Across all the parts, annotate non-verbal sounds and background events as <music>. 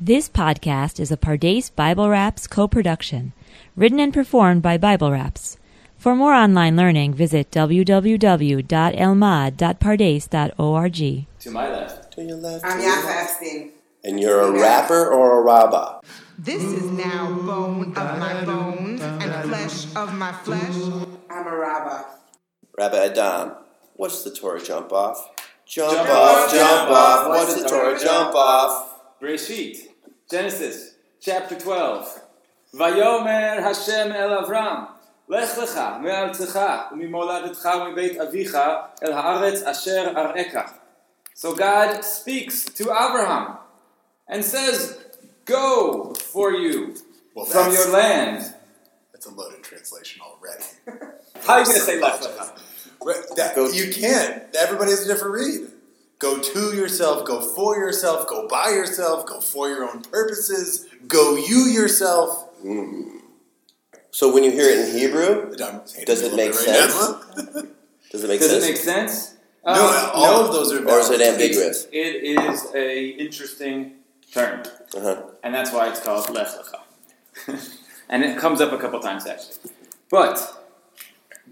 This podcast is a Pardes Bible Raps co-production, written and performed by Bible Raps. For more online learning, visit www.elmad.pardes.org. To my left. To your left. I'm to your Yafa left. Epstein. And you're a rapper or a rabba? This is now bone of my bones and flesh of my flesh. I'm a rabba. Rabbi Adam, what's the Torah jump off? Jump, Jump off, off, jump jump off. off. What's the Torah jump off? Bereshit. Genesis, chapter 12. Vayomer Hashem el Avram. Lech lecha me'artzecha u'mimoladetcha u'mibeit avicha el haaretz asher ar'eka. So God speaks to Abraham and says, Go for you Well, from your land. That's a loaded translation already. <laughs> How are you going to say lech lecha? That- <laughs> you can't. Everybody has a different read. Go to yourself, go for yourself, go by yourself, go for your own purposes, go you yourself. So when you hear it in Hebrew, Does it make a sense? <laughs> does it make Does sense? Does it make sense? no, Um, all of those are or is it ambiguous? It is a interesting term. Uh-huh. and that's why it's called Lech Lecha. <laughs> and it comes up a couple times actually. But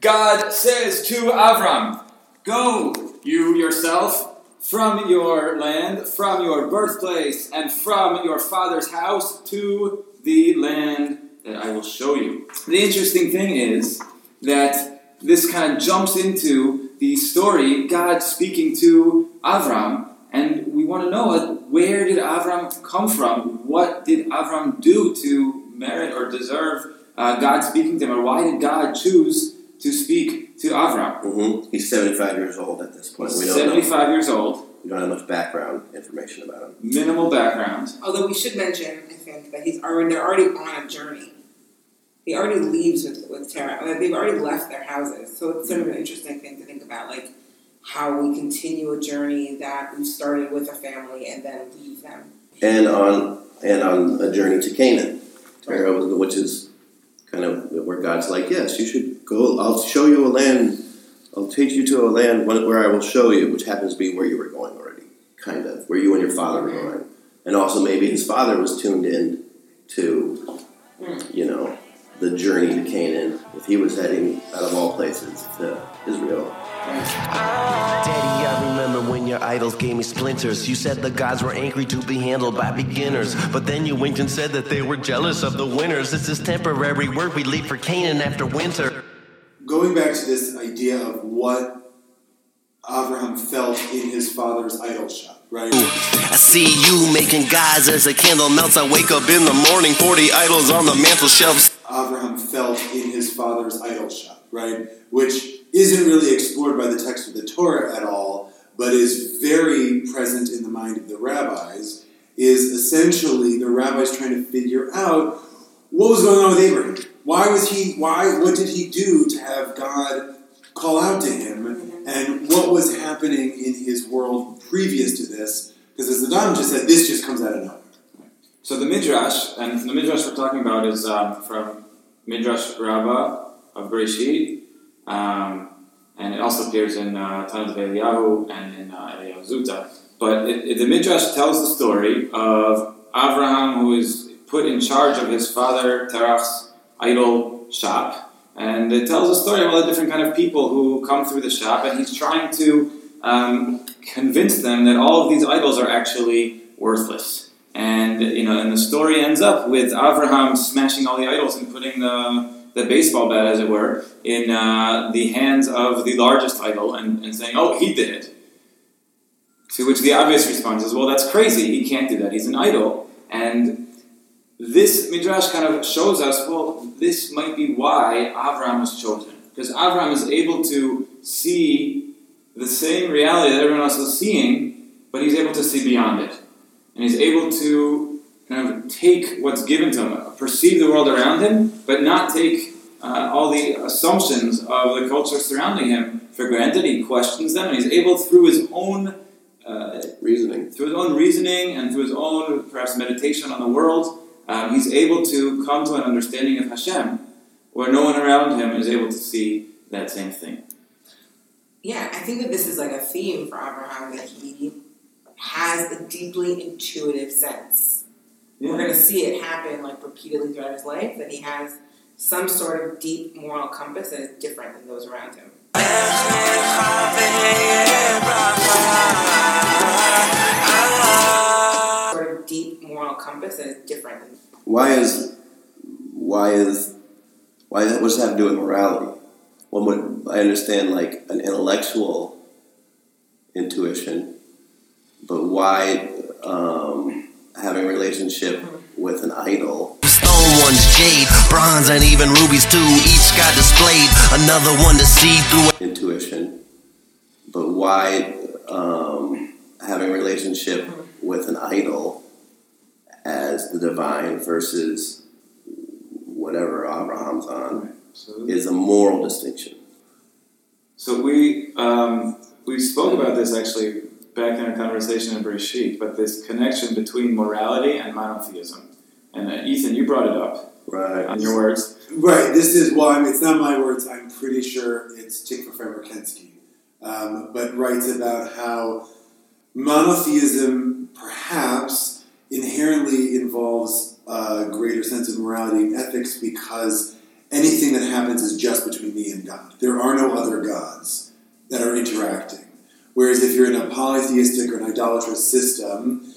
God says to Avram, Go, you yourself, from your land, from your birthplace, and from your father's house to the land that I will show you. The interesting thing is that this kind of jumps into the story, God speaking to Avram, and we want to know where did Avram come from? What did Avram do to merit or deserve uh, God speaking to him, or why did God choose to speak to Avram? hmm He's 75 years old at this point. We don't, know, 75 years old, we don't have much background information about him. minimal background. Although we should mention, I think, that he's already they're already on a journey. He already leaves with with Terah. Like, they've already left their houses, so it's sort of an interesting thing to think about, like how we continue a journey that we started with a family and then leave them. And on and on a journey to Canaan, where- which is kind of where God's like, yes, you should go. I'll show you a land. I'll take you to a land where I will show you, which happens to be where you were going already, kind of where you and your father were going, and also maybe his father was tuned in to, you know, the journey to Canaan. If he was heading out of all places to Israel, Daddy, I remember when your idols gave me splinters. You said the gods were angry to be handled by beginners. But then you winked and said that they were jealous of the winners. This is temporary work we leave for Canaan after winter. going back to this idea of what Abraham felt in his father's idol shop, right? I see you making gods as a candle melts. I wake up in the morning, 40 idols on the mantel shelves. Abraham felt in his father's idol shop, right? Which isn't really explored by the text of the Torah at all, but is very present in the mind of the rabbis, is essentially the rabbis trying to figure out what was going on with Abraham. Why was he why what did he do to have God call out to him? And what was happening in his world previous to this? Because as the Adam just said, this just comes out of nowhere. So the Midrash, and the Midrash we're talking about is um, from Midrash Rabbah of Bereshit, um, and it also appears in uh, Tanna Devei Eliyahu and in uh, Eliyahu Zuta. But it, it- the Midrash tells the story of Avraham, who is put in charge of his father Terach's idol shop, and it tells a story of all the different kind of people who come through the shop, and he's trying to um, convince them that all of these idols are actually worthless. And you know, and the story ends up with Abraham smashing all the idols and putting the the baseball bat, as it were, in uh, the hands of the largest idol, and, and saying, "Oh, he did it." To which the obvious response is, "Well, that's crazy. He can't do that. He's an idol." And this midrash kind of shows us, well, this might be why Abraham was chosen, because Abraham is able to see the same reality that everyone else is seeing, but he's able to see beyond it and he's able to kind of take what's given to him, perceive the world around him, but not take uh, all the assumptions of the culture surrounding him for granted. He questions them, and he's able, through his own uh, reasoning. through his own reasoning and through his own perhaps meditation on the world, um, he's able to come to an understanding of Hashem, where no one around him is able to see that same thing. Yeah, I think that this is like a theme for Abraham that he has a deeply intuitive sense Yeah. we're going to see it happen like repeatedly throughout his life. That he has some sort of deep moral compass that is different than those around him. Sort of deep moral compass that is different than Why is why is why what does that have to do with morality? One would I understand like an intellectual intuition, but why um, having a relationship with an idol? Stone ones, jade, bronze, and even rubies too. Each got displayed. Another one to see through. Intuition, but why um, having a relationship with an idol as the divine versus whatever Abraham's on So, is a moral distinction. so we um, we spoke about this actually back in our conversation in Bereshit, but this connection between morality and monotheism. And uh, Ethan, you brought it up Right. on your words. Right. This is well. I mean, it's not my words. I'm pretty sure it's Tikva Frymer-Kensky, um, but writes about how monotheism perhaps inherently involves a greater sense of morality and ethics because anything that happens is just between me and God. There are no other gods that are interacting. Whereas if you're in a polytheistic or an idolatrous system,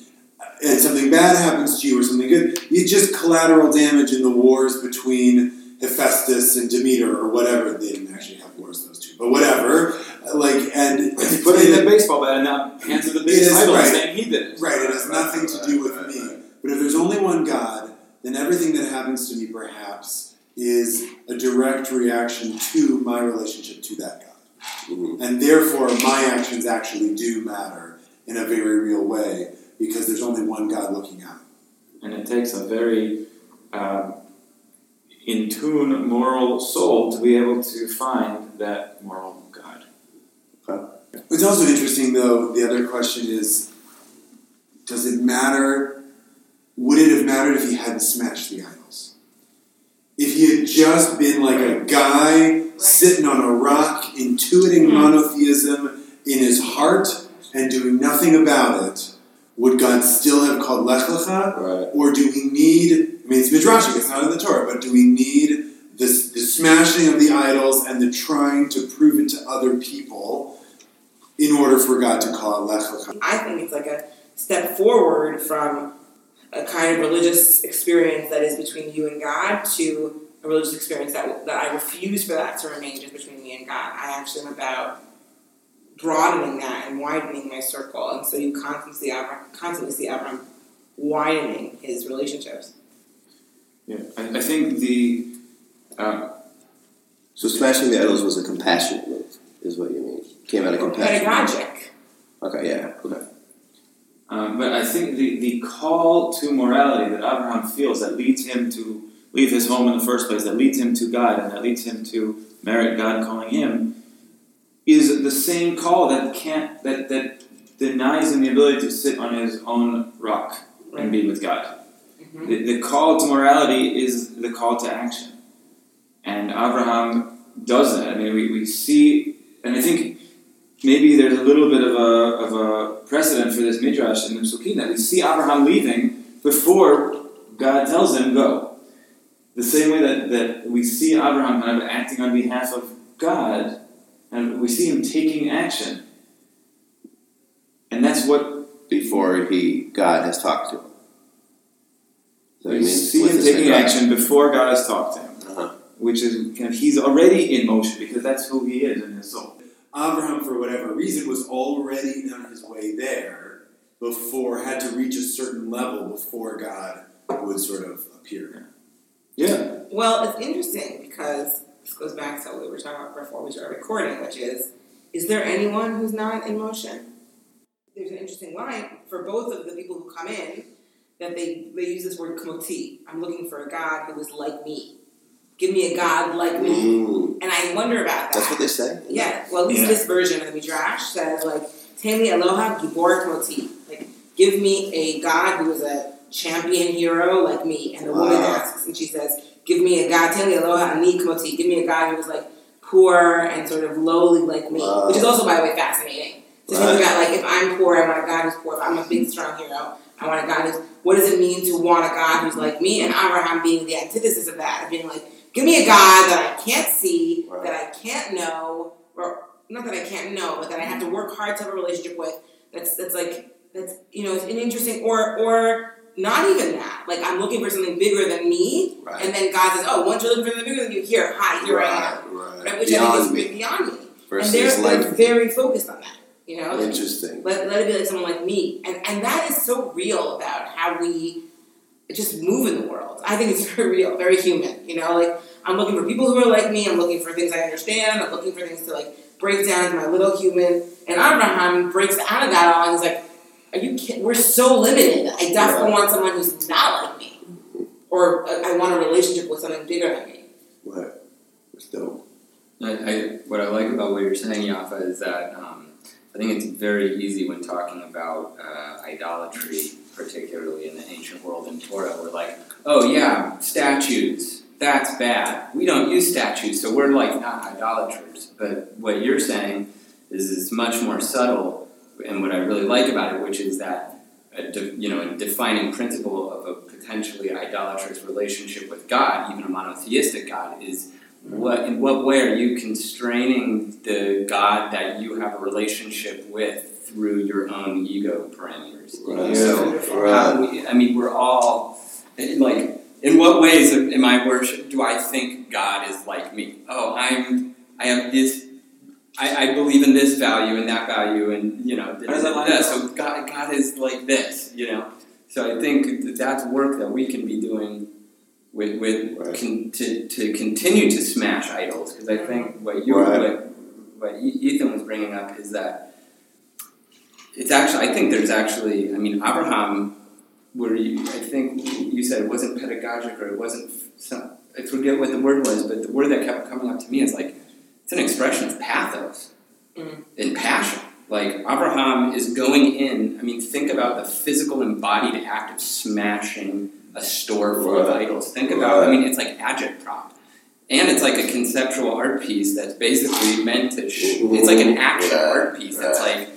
and something bad happens to you or something good, you just collateral damage in the wars between Hephaestus and Demeter or whatever. They didn't actually have wars, those two, but whatever. Like, and Put it in a baseball bat and now answer the biggest right. saying he did it. Right, it has nothing to do with me. But if there's only one God, then everything that happens to me, perhaps, is a direct reaction to my relationship to that God. Mhm. And therefore, my actions actually do matter in a very real way because there's only one God looking at. And it takes a very um, in tune moral soul to be able to find that moral God. It's also interesting, though, the other question is does it matter? Would it have mattered if he hadn't smashed the idols? If he had just been like a guy sitting on a rock, intuiting Mhm. monotheism in his heart and doing nothing about it, would God still have called Lech Lecha? Right. Or do we need, I mean, it's Midrashic, it's not in the Torah, but do we need this, the smashing of the idols and the trying to prove it to other people in order for God to call it Lech Lecha? I think it's like a step forward from a kind of religious experience that is between you and God to a religious experience that, that I refuse for that to remain just between me and God. I actually am about broadening that and widening my circle, and so you constantly see Abraham, constantly see Abraham widening his relationships. Yeah, I, I think the uh, So smashing the idols was a compassionate move, is what you mean. Came out of compassion. pedagogic. Okay, yeah, okay. um, but I think the, the call to morality that Abraham feels that leads him to leave his home in the first place, that leads him to God, and that leads him to merit God calling him, is the same call that can't that that denies him the ability to sit on his own rock and be with God. Mhm. The, the call to morality is the call to action. And Abraham does that. I mean, we, we see, and I think maybe there's a little bit of a, of a precedent for this midrash in the psukim that we see Abraham leaving before God tells him go. The same way that, that we see Abraham kind of acting on behalf of God, and we see him taking action. And that's what Before he God has talked to him. So we you see him taking midrash? action before God has talked to him. Uh-huh. which is kind of he's already in motion because that's who he is in his soul. Abraham, for whatever reason, was already on his way there before, had to reach a certain level before God would sort of appear. Yeah, Well, it's interesting because this goes back to what we were talking about before we started recording, which is, is there anyone who's not in motion? There's an interesting line for both of the people who come in that they, they use this word kamoti. I'm looking for a God who is like me. Give me a God like me. Mm, And I wonder about that. that's what they say? Yeah, well, at least Yeah. this version of the Midrash says, like, Tami Aloha Gibor Kamoti. Like, give me a God who is a champion hero like me. And the woman Wow. And she says, give me a God, Tami Aloha Ani Kamoti. Give me a God who is, like, poor and sort of lowly like me. Wow. Which is also, by the way, fascinating. To Right. think about like if I'm poor, I want a God who's poor. If I'm a big strong hero, I want a God who's. What does it mean to want a God who's like me? And Abraham being the antithesis of that, of being like, give me a God that I can't see, Right. that I can't know, or not that I can't know, but that I have to work hard to have a relationship with. That's that's like that's you know it's an interesting or or not even that. Like I'm looking for something bigger than me, Right. and then God says, "Oh, once you're looking for something bigger than you, here, hi, here I am." Right, Right? Which Beyond I think me is beyond me. versus and they're, like they're very focused on that. You know, interesting. let, let it be like someone like me, and and that is so real about how we just move in the world. I think it's <laughs> very real, very human. You know, like I'm looking for people who are like me. I'm looking for things I understand. I'm looking for things to like break down into my little human. And Abraham breaks out of that all, and he's like, "Are you kidding? We're so limited. I definitely want someone who's not like me, or uh, I want a relationship with something bigger than me." What? It's dope. I, I, what I like about what you're saying, Yafa, is that um, I think it's very easy when talking about uh, idolatry, particularly in the ancient world in Torah. We're like, oh yeah, statues, that's bad. We don't use statues, so we're like not idolaters. But what you're saying is it's much more subtle, and what I really like about it, which is that a de- you know a defining principle of a potentially idolatrous relationship with God, even a monotheistic God, is what in what way are you constraining the God that you have a relationship with through your own ego parameters? Right. So Right. how we, I mean, we're all like. In what ways am I worship? Do I think God is like me? Oh, I'm. I have this. I, I believe in this value and that value, and you know, How does that line that. up? So God, God is like this, you know. So I think that that's work that we can be doing with, with Right. con, to, to continue to smash idols because I think what you Right. what, what Ethan was bringing up is that it's actually I think there's actually I mean Abraham where you I think you said it wasn't pedagogic or it wasn't some, I forget what the word was but the word that kept coming up to me is like it's an expression of pathos Mm. and passion like Abraham is going in I mean think about the physical embodied act of smashing a store full of idols think about I mean it's like agitprop and it's like a conceptual art piece that's basically meant to sh- it's like an action Right. art piece that's like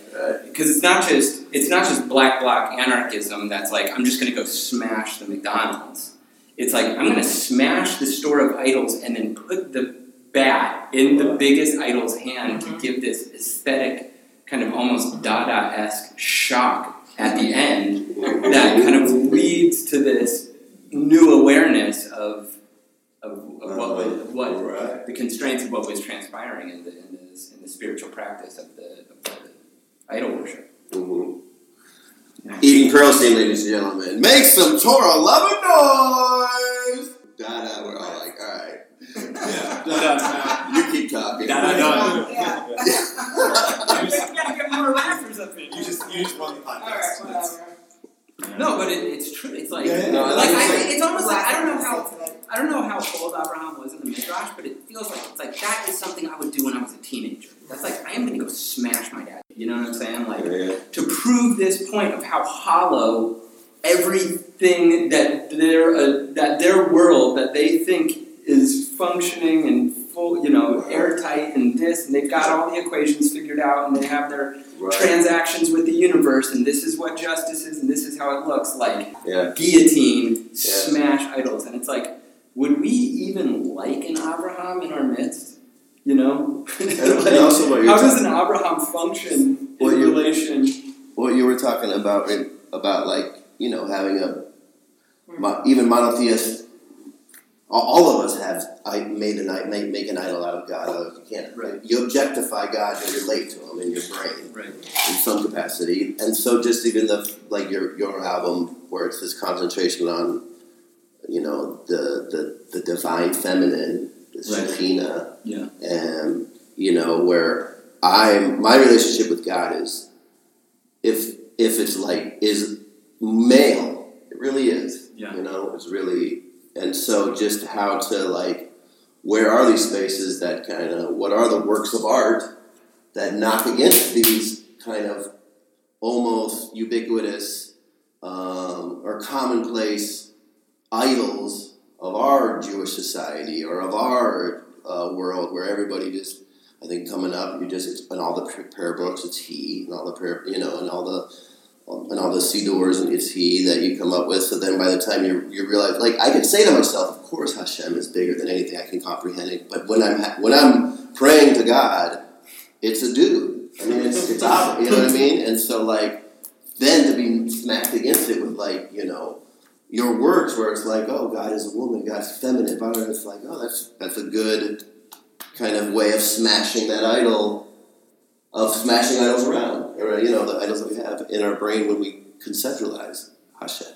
because it's not just it's not just black bloc anarchism that's like I'm just gonna go smash the McDonald's. It's like I'm gonna smash the store of idols and then put the bat in the biggest idol's hand to give this aesthetic kind of almost Dada esque shock at the end that kind of <laughs> leads to this new awareness of of, of what was, what Right. the constraints of what was transpiring in the in the, in the spiritual practice of the, of the idol worship. Mhm. Eden Pearlstein, ladies and gentlemen. Make some Torah loving noise! Dada, we're all like, alright. Yeah. You keep talking. Dada done. Yeah. <laughs> You just gotta get more laughers up there. You just you just won the All podcast. right, That's- whatever. No, but it, it's true. It's like Yeah, yeah, No, I like like I, it. it's almost like I don't know how. I don't know how old Abraham was in the midrash, but it feels like it's like that is something I would do when I was a teenager. That's like I am going to go smash my dad. You know what I'm saying? Like Yeah. to prove this point of how hollow everything that their uh, that their world that they think is functioning and full, you know, airtight and this, and they've got all the equations figured out, and they have their Right. transactions with the universe, and this is what justice is, and this is how it looks like Yeah. guillotine, smash idols, and it's like, would we even like an Abraham in our midst? You know, and <laughs> also what you're how does an Abraham function in you- relation? what you were talking about about like you know having a hmm. mo- even monotheist all, of us have I made an i- make, make an idol out of God although you can't Right. you objectify God and relate to him in your brain Right. in some capacity and so just even the like your your album where it's this concentration on you know the the, the divine feminine the Right. Yeah. and you know where I my relationship with God is if if it's like is male it really is Yeah. you know it's really and so just how to like where are these spaces that kind of what are the works of art that knock against these kind of almost ubiquitous um, or commonplace idols of our Jewish society or of our uh, world where everybody just I think coming up, you just it's, in all the prayer books, it's He, and all the prayer, you know, and all the Um, and all the doors, and it's He that you come up with. So then, by the time you you realize, like I can say to myself, of course Hashem is bigger than anything I can comprehend. It, but when I'm when I'm praying to God, it's a dude. I mean, it's it's obvious, you know what I mean? And so like then to be smacked against it with like you know your words where it's like, oh, God is a woman, God's feminine, but it's like, oh, that's that's a good kind of way of smashing that idol, of smashing idols around, or you know, the idols that we have in our brain when we conceptualize Hashem.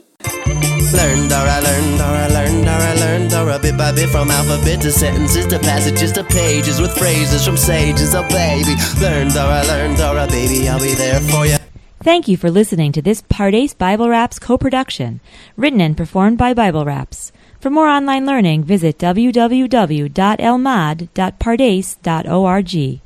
Learned or I learned or I learned or I learned or a bit by bit from alphabet to sentences to passages to pages with phrases from sages. Oh baby, learned or I learned or a baby, I'll be there for you. Thank you for listening to this Pardes Bible Raps co-production, written and performed by Bible Raps. For more online learning, visit www.elmad.pardes.org.